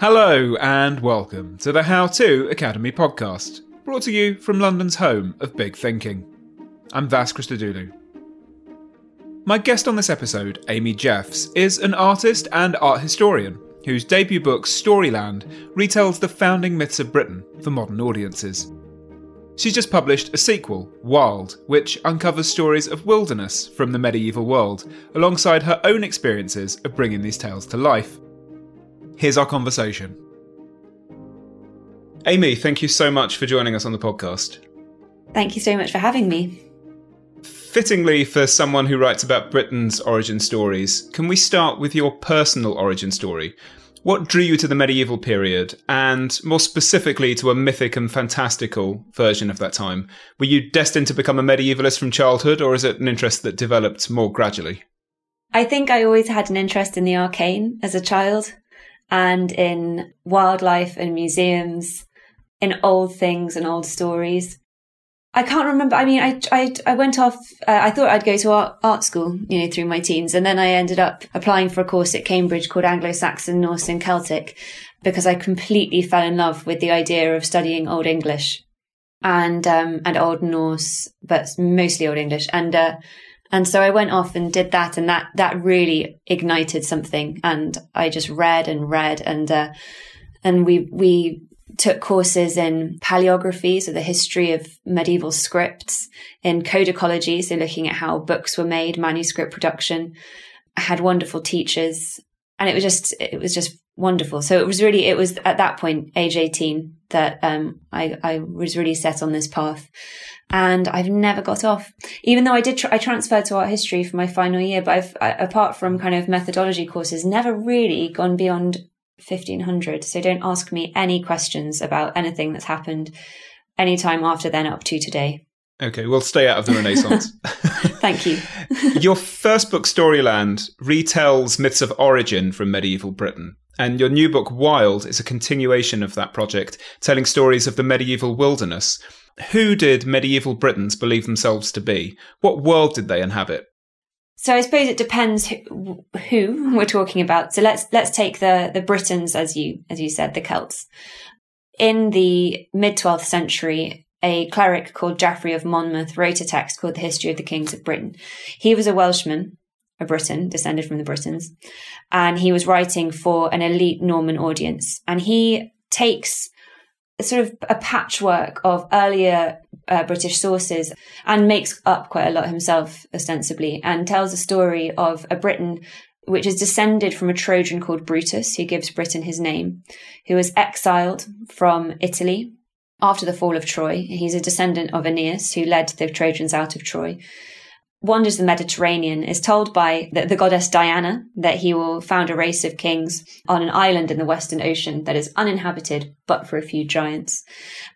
Hello and welcome to the How To Academy podcast, brought to you from London's home of big thinking. I'm Vas Christodoulou. My guest on this episode, Amy Jeffs, is an artist and art historian whose debut book Storyland retells the founding myths of Britain for modern audiences. She's just published a sequel, Wild, which uncovers stories of wilderness from the medieval world, alongside her own experiences of bringing these tales to life. Here's our conversation. Amy, thank you so much for joining us on the podcast. Thank you so much for having me. Fittingly, for someone who writes about Britain's origin stories, can we start with your personal origin story? What drew you to the medieval period, and more specifically to a mythic and fantastical version of that time? Were you destined to become a medievalist from childhood, or is it an interest that developed more gradually? I think I always had an interest in the arcane as a child and in wildlife and museums, in old things and old stories. I can't remember. I mean, I I, I went off. Uh, I thought I'd go to art, art school, you know, through my teens, and then I ended up applying for a course at Cambridge called Anglo-Saxon, Norse, and Celtic, because I completely fell in love with the idea of studying Old English and um, and Old Norse, but mostly Old English, and uh, and so I went off and did that, and that that really ignited something. And I just read and read, and uh, and we we took courses in paleography, so the history of medieval scripts, in codicology, so looking at how books were made, manuscript production. I had wonderful teachers, and it was just it was just wonderful. So it was really it was at that point, age eighteen, that um, I I was really set on this path and I've never got off. Even though I did, tr- I transferred to art history for my final year, but I've, I, apart from kind of methodology courses, never really gone beyond 1500. So don't ask me any questions about anything that's happened anytime after then up to today. Okay, we'll stay out of the Renaissance. Thank you. your first book, Storyland, retells myths of origin from medieval Britain. And your new book, Wild, is a continuation of that project, telling stories of the medieval wilderness who did medieval Britons believe themselves to be? What world did they inhabit? So I suppose it depends who, who, we're talking about. So let's let's take the the Britons as you as you said, the Celts. In the mid 12th century, a cleric called Geoffrey of Monmouth wrote a text called The History of the Kings of Britain. He was a Welshman, a Briton, descended from the Britons, and he was writing for an elite Norman audience. And he takes sort of a patchwork of earlier uh, British sources and makes up quite a lot himself, ostensibly, and tells a story of a Briton which is descended from a Trojan called Brutus, who gives Britain his name, who was exiled from Italy after the fall of Troy. He's a descendant of Aeneas, who led the Trojans out of Troy wanders the Mediterranean is told by the, the, goddess Diana that he will found a race of kings on an island in the Western Ocean that is uninhabited but for a few giants.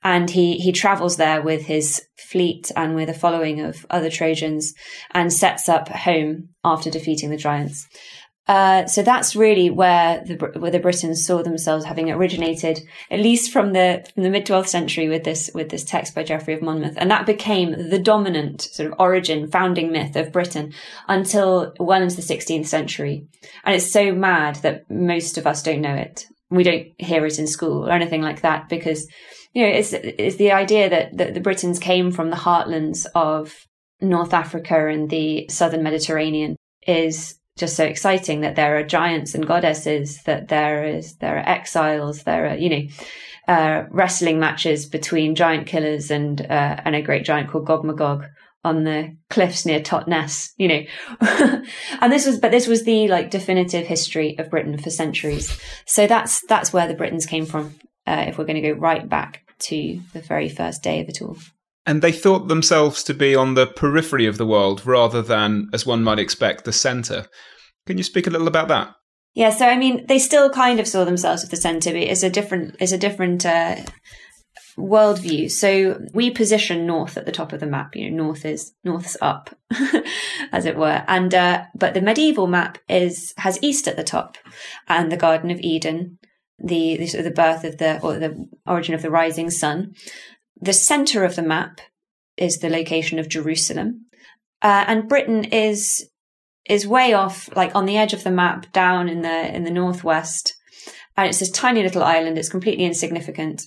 And he, he travels there with his fleet and with a following of other Trojans and sets up home after defeating the giants. Uh, so that's really where the where the Britons saw themselves having originated, at least from the from the mid twelfth century with this with this text by Geoffrey of Monmouth, and that became the dominant sort of origin founding myth of Britain until well into the sixteenth century. And it's so mad that most of us don't know it. We don't hear it in school or anything like that because you know it's it's the idea that, that the Britons came from the heartlands of North Africa and the southern Mediterranean is just so exciting that there are giants and goddesses, that there is there are exiles, there are you know uh, wrestling matches between giant killers and uh, and a great giant called Gogmagog on the cliffs near Totnes, you know. and this was, but this was the like definitive history of Britain for centuries. So that's that's where the Britons came from. Uh, if we're going to go right back to the very first day of it all. And they thought themselves to be on the periphery of the world rather than, as one might expect, the centre. Can you speak a little about that? Yeah, so I mean, they still kind of saw themselves at the centre, but it's a different, it's a different uh, worldview. So we position north at the top of the map. You know, north is north's up, as it were. And uh, but the medieval map is has east at the top, and the Garden of Eden, the the, the birth of the or the origin of the rising sun. The centre of the map is the location of Jerusalem, uh, and Britain is is way off, like on the edge of the map, down in the in the northwest, and it's this tiny little island. It's completely insignificant.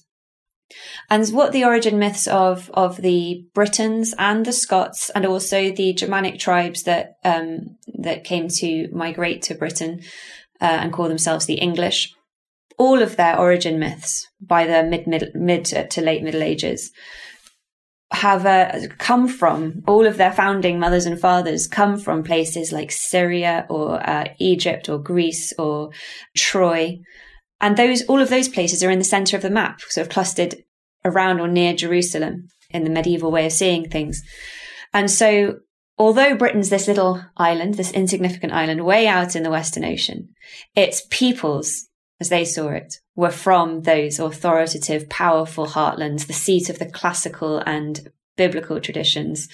And what the origin myths of of the Britons and the Scots, and also the Germanic tribes that um, that came to migrate to Britain uh, and call themselves the English, all of their origin myths by the mid mid, mid to late Middle Ages have uh, come from all of their founding mothers and fathers come from places like Syria or uh, Egypt or Greece or Troy. And those, all of those places are in the center of the map, sort of clustered around or near Jerusalem in the medieval way of seeing things. And so, although Britain's this little island, this insignificant island way out in the Western Ocean, its peoples, as they saw it, were from those authoritative, powerful heartlands, the seat of the classical and biblical traditions.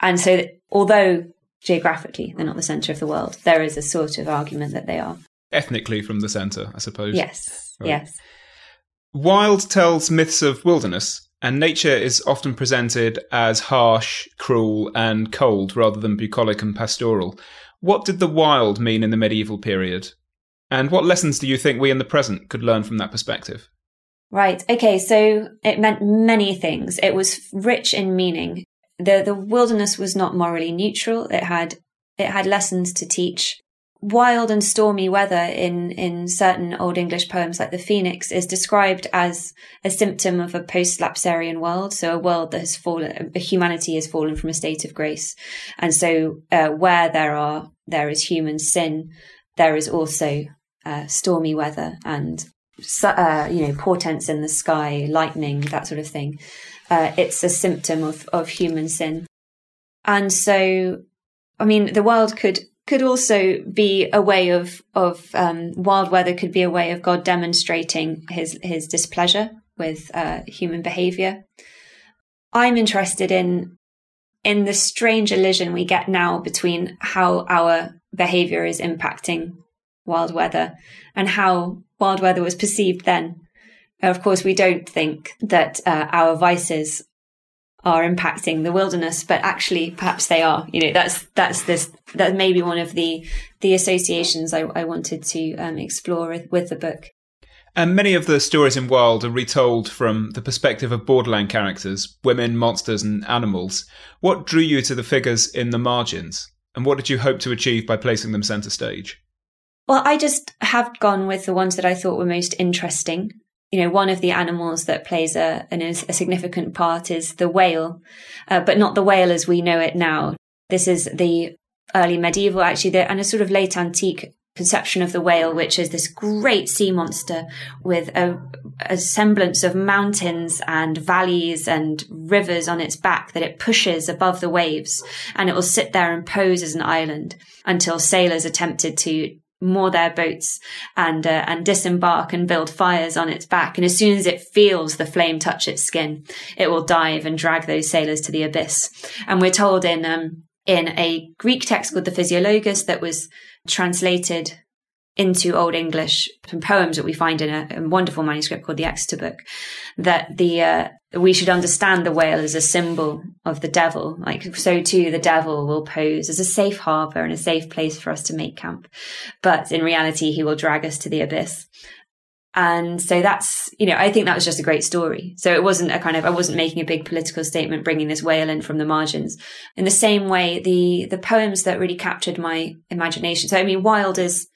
And so, although geographically they're not the center of the world, there is a sort of argument that they are. Ethnically from the center, I suppose. Yes. Right. Yes. Wild tells myths of wilderness, and nature is often presented as harsh, cruel, and cold rather than bucolic and pastoral. What did the wild mean in the medieval period? And what lessons do you think we in the present could learn from that perspective? Right. Okay. So it meant many things. It was rich in meaning. The, the wilderness was not morally neutral. It had, it had lessons to teach. Wild and stormy weather in, in certain Old English poems like the Phoenix is described as a symptom of a post-lapsarian world. So a world that has fallen, humanity has fallen from a state of grace. And so, uh, where there are, there is human sin, there is also uh, stormy weather and uh, you know portents in the sky, lightning, that sort of thing. Uh, it's a symptom of of human sin, and so I mean the world could could also be a way of of um, wild weather could be a way of God demonstrating his his displeasure with uh, human behavior. I'm interested in in the strange illusion we get now between how our behavior is impacting wild weather and how wild weather was perceived then. Of course, we don't think that uh, our vices are impacting the wilderness, but actually, perhaps they are. You know, that's that's this that may be one of the the associations I, I wanted to um, explore with, with the book. And many of the stories in Wild are retold from the perspective of borderland characters, women, monsters, and animals. What drew you to the figures in the margins, and what did you hope to achieve by placing them centre stage? Well, I just have gone with the ones that I thought were most interesting. You know, one of the animals that plays a, a significant part is the whale, uh, but not the whale as we know it now. This is the early medieval, actually, the, and a sort of late antique conception of the whale, which is this great sea monster with a, a, semblance of mountains and valleys and rivers on its back that it pushes above the waves. And it will sit there and pose as an island until sailors attempted to moor their boats and uh, and disembark and build fires on its back. And as soon as it feels the flame touch its skin, it will dive and drag those sailors to the abyss. And we're told in um, in a Greek text called the Physiologus that was translated into Old English some poems that we find in a, a wonderful manuscript called the Exeter Book, that the uh, we should understand the whale as a symbol of the devil. Like so too, the devil will pose as a safe harbor and a safe place for us to make camp, but in reality, he will drag us to the abyss. And so that's, you know, I think that was just a great story. So it wasn't a kind of, I wasn't making a big political statement, bringing this whale in from the margins. In the same way, the, the poems that really captured my imagination. So, I mean, Wild is,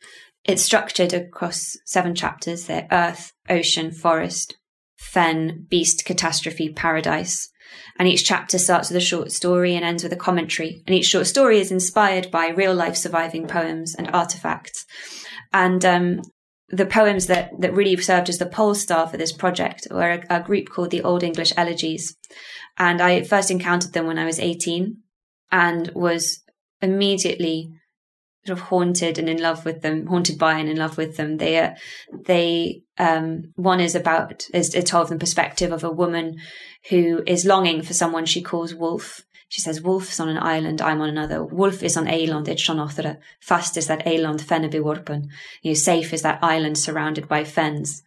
it's structured across seven chapters. They're earth, ocean, forest, fen, beast, catastrophe, paradise. And each chapter starts with a short story and ends with a commentary. And each short story is inspired by real life surviving poems and artifacts. And um, the poems that, that really served as the pole star for this project were a, a group called the Old English Elegies. And I first encountered them when I was 18 and was immediately sort of haunted and in love with them, haunted by and in love with them. They, uh, they, um, one is about, is, is told from the perspective of a woman who is longing for someone she calls Wolf. She says, Wolf is on an island, I'm on another. Wolf is on eiland, it's Shonothra. Fast is that eiland, beworpen. You know, safe is that island surrounded by fens.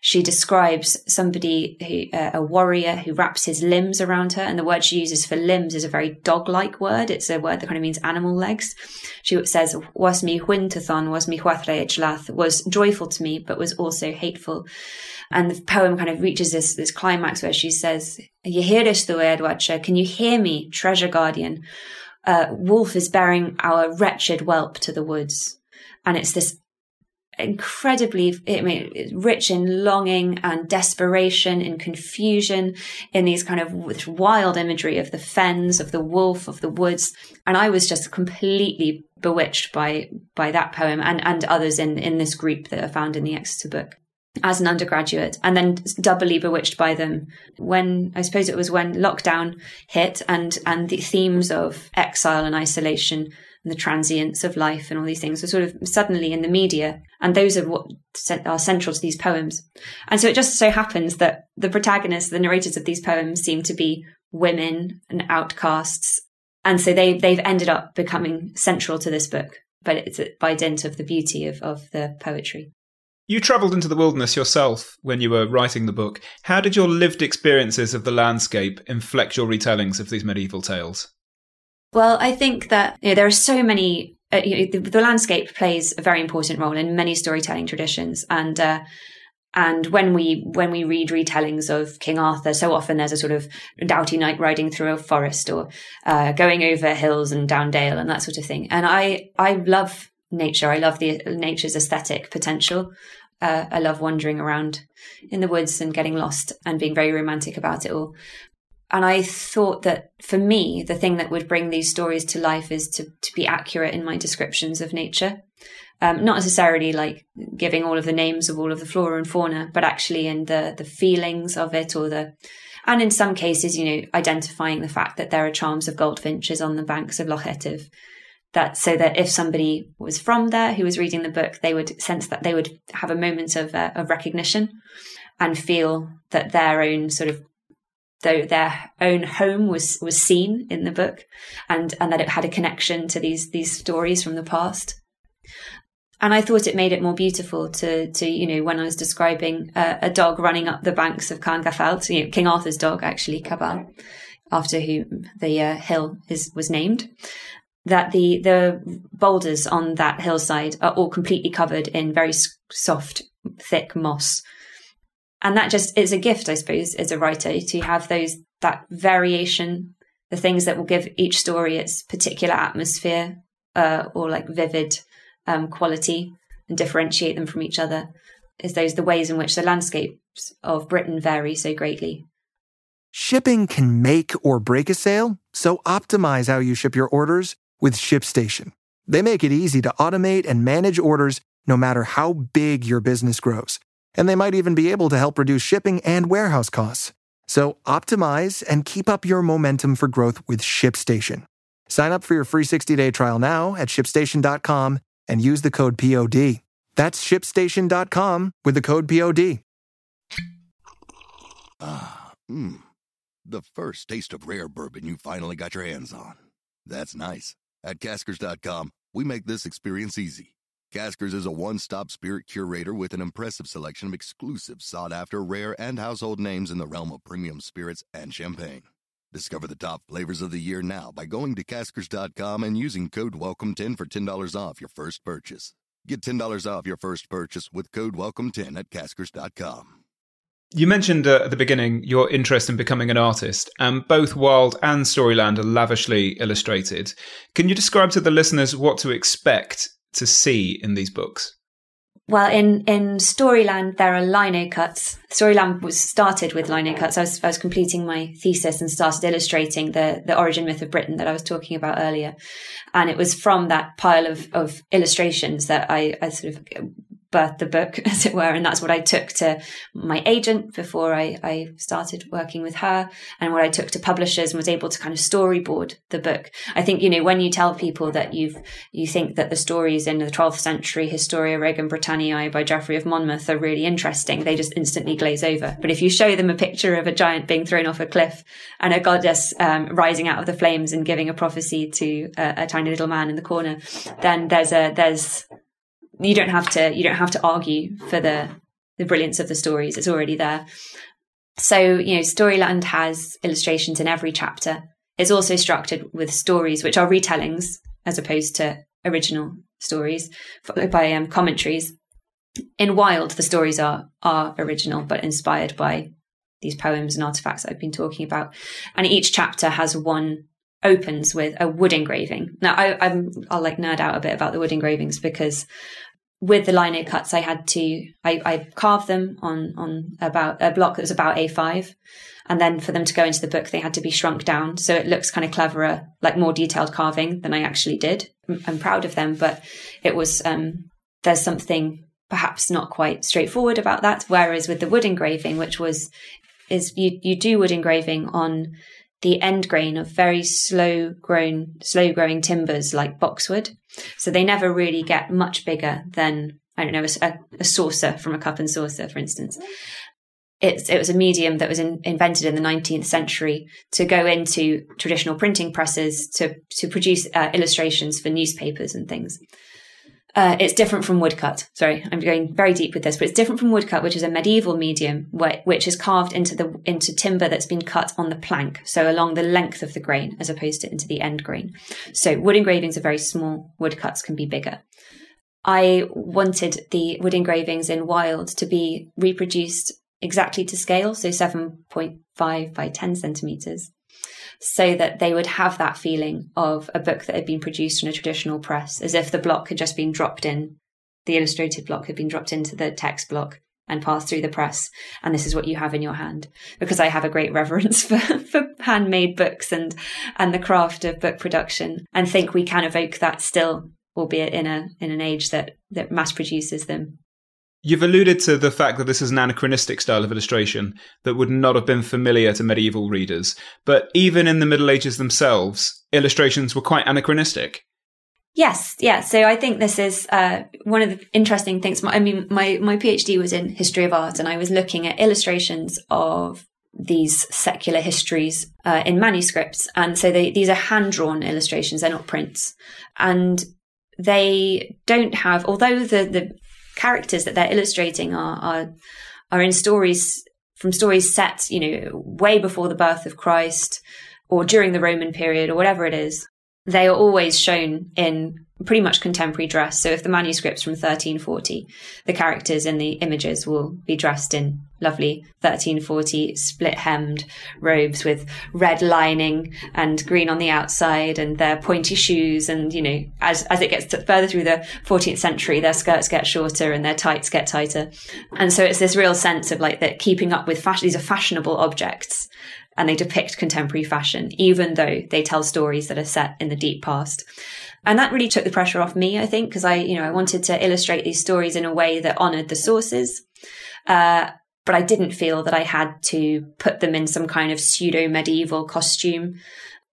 She describes somebody who, uh, a warrior who wraps his limbs around her. And the word she uses for limbs is a very dog like word. It's a word that kind of means animal legs. She says, was mi huintathon, was mi huathre was joyful to me, but was also hateful. And the poem kind of reaches this, this climax where she says, You hear this, though, Eadwacer? Can you hear me, treasure guardian? Uh, Wolf is bearing our wretched whelp to the woods. And it's this incredibly I mean, rich in longing and desperation and confusion in these kind of wild imagery of the fens of the wolf of the woods. And i was just completely bewitched by by that poem and and others in in this group that are found in the exeter book as an undergraduate and then doubly bewitched by them when I suppose it was when lockdown hit and and the themes of exile and isolation and the transience of life and all these things were sort of suddenly in the media and those are what are central to these poems and so it just so happens that the protagonists the narrators of these poems seem to be women and outcasts and so they they've ended up becoming central to this book but it's by dint of the beauty of, of the poetry you travelled into the wilderness yourself when you were writing the book. How did your lived experiences of the landscape inflect your retellings of these medieval tales? Well, I think that you know, there are so many. Uh, you know, the, the, landscape plays a very important role in many storytelling traditions, and uh, and when we when we read retellings of King Arthur, so often there's a sort of doughty knight riding through a forest or uh, going over hills and down dale and that sort of thing. And I I love nature. I love the nature's aesthetic potential. Uh, I love wandering around in the woods and getting lost and being very romantic about it all. And I thought that for me, the thing that would bring these stories to life is to, to be accurate in my descriptions of nature. Um, not necessarily like giving all of the names of all of the flora and fauna, but actually in the, the feelings of it or the, and in some cases, you know, identifying the fact that there are charms of goldfinches on the banks of Loch Etive that so that if somebody was from there who was reading the book, they would sense that they would have a moment of, uh, of recognition and feel that their own sort of though their own home was was seen in the book and and that it had a connection to these these stories from the past. And I thought it made it more beautiful to to you know when I was describing a, dog running up the banks of Carn you know, King Arthur's dog actually Cabal, after whom the uh, hill is was named, that the the boulders on that hillside are all completely covered in very soft, thick moss, and that just is a gift, I suppose, as a writer to have those that variation, the things that will give each story its particular atmosphere uh, or like vivid um, quality and differentiate them from each other. Is those the ways in which the landscapes of Britain vary so greatly? Shipping can make or break a sale, so optimize how you ship your orders with ShipStation. They make it easy to automate and manage orders no matter how big your business grows. And they might even be able to help reduce shipping and warehouse costs. So optimize and keep up your momentum for growth with ShipStation. Sign up for your free 60-day trial now at shipstation.com and use the code POD. That's shipstation.com with the code POD. Ah, mmm. The first taste of rare bourbon you finally got your hands on. That's nice. At caskers.com, we make this experience easy. Caskers is a one stop spirit curator with an impressive selection of exclusive, sought after, rare, and household names in the realm of premium spirits and champagne. Discover the top flavors of the year now by going to caskers.com and using code WELCOME10 for $10 off your first purchase. Get $10 off your first purchase with code WELCOME10 at caskers.com. You mentioned uh, at the beginning your interest in becoming an artist, and both Wild and Storyland are lavishly illustrated. Can you describe to the listeners what to expect to see in these books? Well, in, in Storyland, there are lino cuts. Storyland was started with lino cuts. I was, I was completing my thesis and started illustrating the, the origin myth of Britain that I was talking about earlier. And it was from that pile of, of illustrations that I, I sort of birthed the book, as it were. And that's what I took to my agent before I, I started working with her and what I took to publishers and was able to kind of storyboard the book. I think, you know, when you tell people that you've, you think that the stories in the 12th century Historia Regum Britanniae by Geoffrey of Monmouth are really interesting, they just instantly glaze over. But if you show them a picture of a giant being thrown off a cliff and a goddess um, rising out of the flames and giving a prophecy to a, a tiny little man in the corner, then there's a, there's, you don't have to you don't have to argue for the the brilliance of the stories. It's already there. So you know storyland has illustrations in every chapter. It's also structured with stories which are retellings as opposed to original stories followed by um, commentaries. In wild the stories are are original but inspired by these poems and artifacts that i've been talking about. And each chapter has one opens with a wood engraving. Now I, i'm i'll like nerd out a bit about the wood engravings because with the lino cuts, I had to I, I carved them on on about a block that was about A5, and then for them to go into the book, they had to be shrunk down, so it looks kind of cleverer, like more detailed carving than I actually did. I'm proud of them, but it was um, there's something perhaps not quite straightforward about that. Whereas with the wood engraving, which was is you you do wood engraving on the end grain of very slow grown, slow growing timbers like boxwood. So they never really get much bigger than, I don't know, a, a saucer from a cup and saucer, for instance. It's, it was a medium that was in, invented in the 19th century to go into traditional printing presses to, to produce uh, illustrations for newspapers and things. Uh, it's different from woodcut. Sorry, I'm going very deep with this, but it's different from woodcut, which is a medieval medium, which is carved into the into timber that's been cut on the plank, so along the length of the grain, as opposed to into the end grain. So wood engravings are very small. Woodcuts can be bigger. I wanted the wood engravings in wild to be reproduced exactly to scale, so 7.5 by 10 centimeters so that they would have that feeling of a book that had been produced in a traditional press, as if the block had just been dropped in, the illustrated block had been dropped into the text block and passed through the press. And this is what you have in your hand. Because I have a great reverence for, for handmade books and, and the craft of book production and think we can evoke that still, albeit in a, in an age that, that mass produces them. You've alluded to the fact that this is an anachronistic style of illustration that would not have been familiar to medieval readers. But even in the Middle Ages themselves, illustrations were quite anachronistic. Yes, yeah. So I think this is uh, one of the interesting things. I mean, my my PhD was in history of art, and I was looking at illustrations of these secular histories uh, in manuscripts, and so they, these are hand drawn illustrations; they're not prints, and they don't have. Although the the characters that they're illustrating are are are in stories from stories set, you know, way before the birth of Christ or during the Roman period or whatever it is. They are always shown in pretty much contemporary dress. So if the manuscript's from 1340, the characters in the images will be dressed in lovely 1340 split hemmed robes with red lining and green on the outside and their pointy shoes. And, you know, as, as it gets further through the 14th century, their skirts get shorter and their tights get tighter. And so it's this real sense of like that keeping up with fashion. These are fashionable objects and they depict contemporary fashion, even though they tell stories that are set in the deep past. And that really took the pressure off me, I think, because I, you know, I wanted to illustrate these stories in a way that honored the sources. Uh, but I didn't feel that I had to put them in some kind of pseudo medieval costume.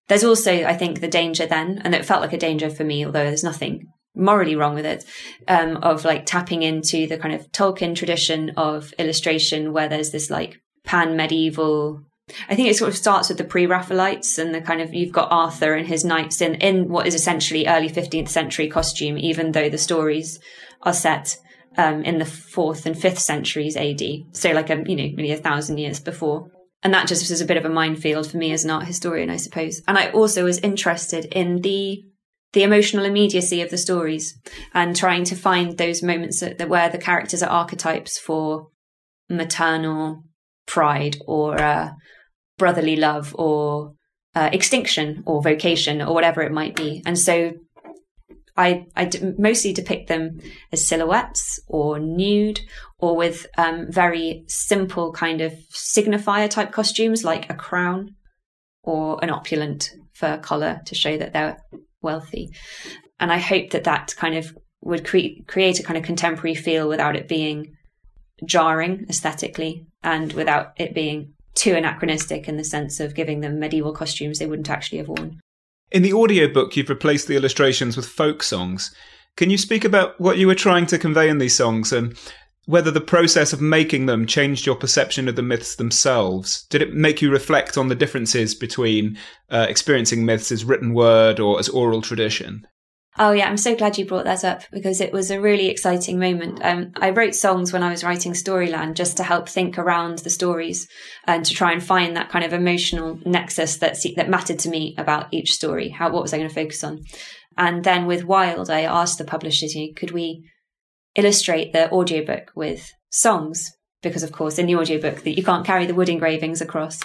There's also, I think, the danger then, and it felt like a danger for me, although there's nothing morally wrong with it, um, of like tapping into the kind of Tolkien tradition of illustration where there's this like pan medieval I think it sort of starts with the pre-Raphaelites and the kind of you've got Arthur and his knights in in what is essentially early 15th century costume, even though the stories are set um, in the fourth and fifth centuries AD. So like a you know nearly a thousand years before. And that just was a bit of a minefield for me as an art historian, I suppose. And I also was interested in the the emotional immediacy of the stories and trying to find those moments that, where the characters are archetypes for maternal pride or uh, brotherly love or uh, extinction or vocation or whatever it might be. And so I, I d- mostly depict them as silhouettes or nude or with um, very simple kind of signifier type costumes like a crown or an opulent fur collar to show that they're wealthy. And I hope that that kind of would cre- create a kind of contemporary feel without it being jarring aesthetically and without it being too anachronistic in the sense of giving them medieval costumes they wouldn't actually have worn. In the audiobook, you've replaced the illustrations with folk songs. Can you speak about what you were trying to convey in these songs and whether the process of making them changed your perception of the myths themselves? Did it make you reflect on the differences between uh, experiencing myths as written word or as oral tradition? Oh yeah, I'm so glad you brought that up because it was a really exciting moment. Um, I wrote songs when I was writing Storyland just to help think around the stories and to try and find that kind of emotional nexus that that mattered to me about each story. How what was I going to focus on? And then with Wild, I asked the publishers, could we illustrate the audiobook with songs? Because of course, in the audiobook, that you can't carry the wood engravings across.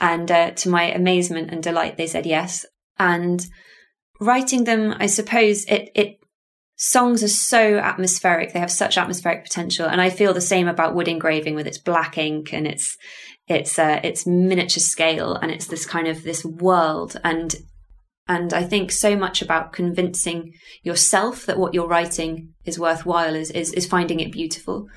And uh, to my amazement and delight, they said yes. And writing them, I suppose it, it, songs are so atmospheric. They have such atmospheric potential. And I feel the same about wood engraving with its black ink and its, its, uh, its miniature scale. And it's this kind of this world. And, and I think so much about convincing yourself that what you're writing is worthwhile is, is, is finding it beautiful.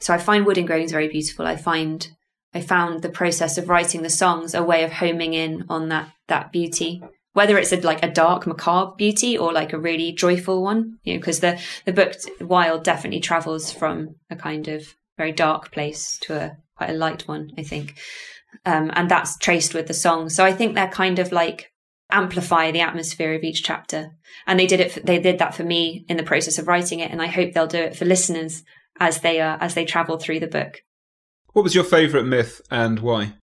So I find wood engravings very beautiful. I find I found the process of writing the songs a way of homing in on that that beauty whether it's a, like a dark macabre beauty or like a really joyful one you know because the the book wild definitely travels from a kind of very dark place to a quite a light one i think. Um, and that's traced with the song. So i think they're kind of like amplify the atmosphere of each chapter. And they did it for, they did that for me in the process of writing it and i hope they'll do it for listeners as they are as they travel through the book. What was your favorite myth and why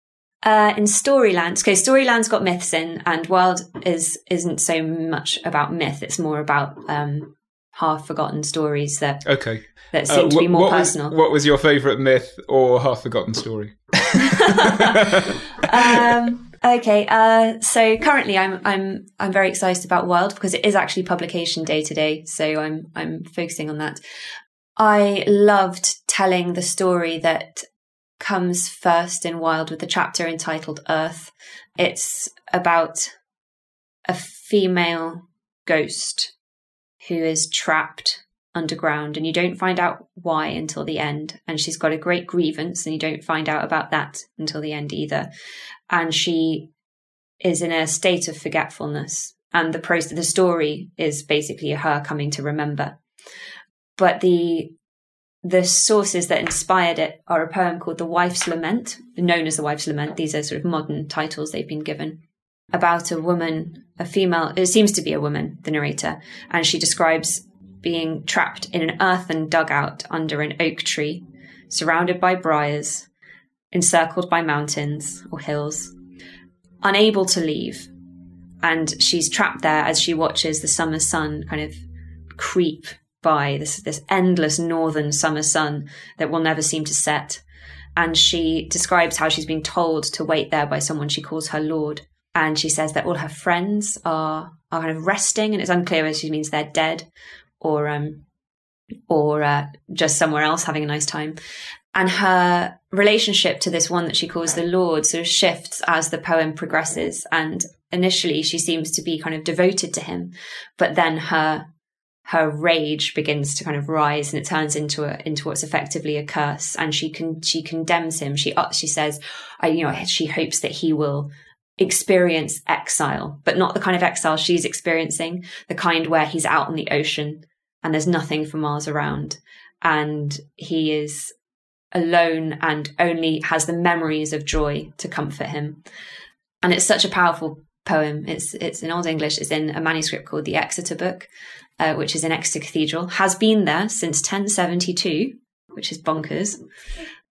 uh, in Storyland, okay, Storyland's got myths in, and Wild is isn't so much about myth. It's more about um, half forgotten stories that okay that seem uh, to be more what personal. Was, what was your favourite myth or half forgotten story? um, okay, uh, so currently I'm I'm I'm very excited about Wild because it is actually publication day today, so I'm I'm focusing on that. I loved telling the story that comes first in Wild with the chapter entitled Earth. It's about a female ghost who is trapped underground and you don't find out why until the end. And she's got a great grievance and you don't find out about that until the end either. And she is in a state of forgetfulness and the process the story is basically her coming to remember. But the the sources that inspired it are a poem called The Wife's Lament, known as The Wife's Lament. These are sort of modern titles they've been given about a woman, a female, it seems to be a woman, the narrator, and she describes being trapped in an earthen dugout under an oak tree, surrounded by briars, encircled by mountains or hills, unable to leave. And she's trapped there as she watches the summer sun kind of creep by this this endless northern summer sun that will never seem to set. And she describes how she's been told to wait there by someone she calls her lord. And she says that all her friends are are kind of resting, and it's unclear whether she means they're dead or um or uh, just somewhere else having a nice time. And her relationship to this one that she calls the Lord sort of shifts as the poem progresses. And initially, she seems to be kind of devoted to him, but then her her rage begins to kind of rise and it turns into a, into what's effectively a curse. And she can she condemns him. She uh, she says I you know she hopes that he will experience exile but not the kind of exile she's experiencing the kind where he's out on the ocean and there's nothing for miles around. And he is alone and only has the memories of joy to comfort him. And it's such a powerful poem. It's it's in old english. It's in a manuscript called the exeter book uh, which is in Exeter Cathedral, has been there since 1072, which is bonkers.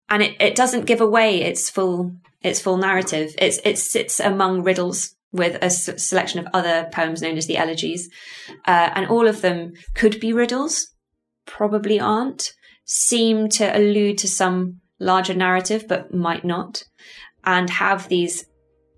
And it, it doesn't give away its full its full narrative. It's it sits among riddles with a s- selection of other poems known as the elegies, uh, and all of them could be riddles, probably aren't. Seem to allude to some larger narrative, but might not, and have these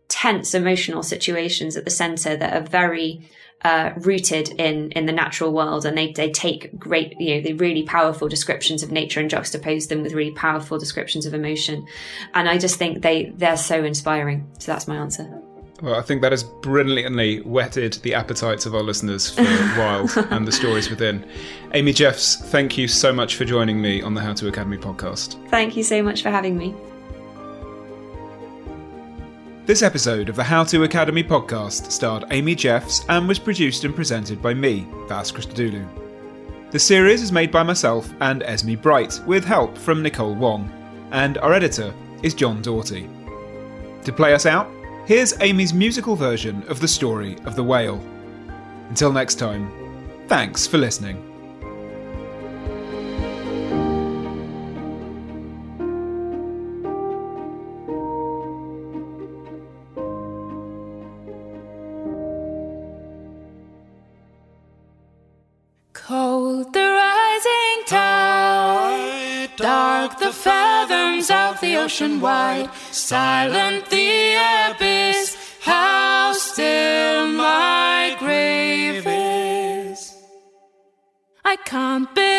tense emotional situations at the center that are very uh, rooted in in the natural world, and they they take great you know the really powerful descriptions of nature and juxtapose them with really powerful descriptions of emotion, and I just think they they're so inspiring. So that's my answer. Well, I think that has brilliantly whetted the appetites of our listeners for Wild and the stories within. Amy Jeffs, thank you so much for joining me on the How to Academy podcast. Thank you so much for having me. This episode of the How To Academy podcast starred Amy Jeffs and was produced and presented by me, Vas Christodoulou. The series is made by myself and Esme Bright, with help from Nicole Wong, and our editor is John Doughty. To play us out, here's Amy's musical version of the story of the whale. Until next time, thanks for listening. The fathoms of the ocean wide, silent the abyss. How still my grave is. I can't believe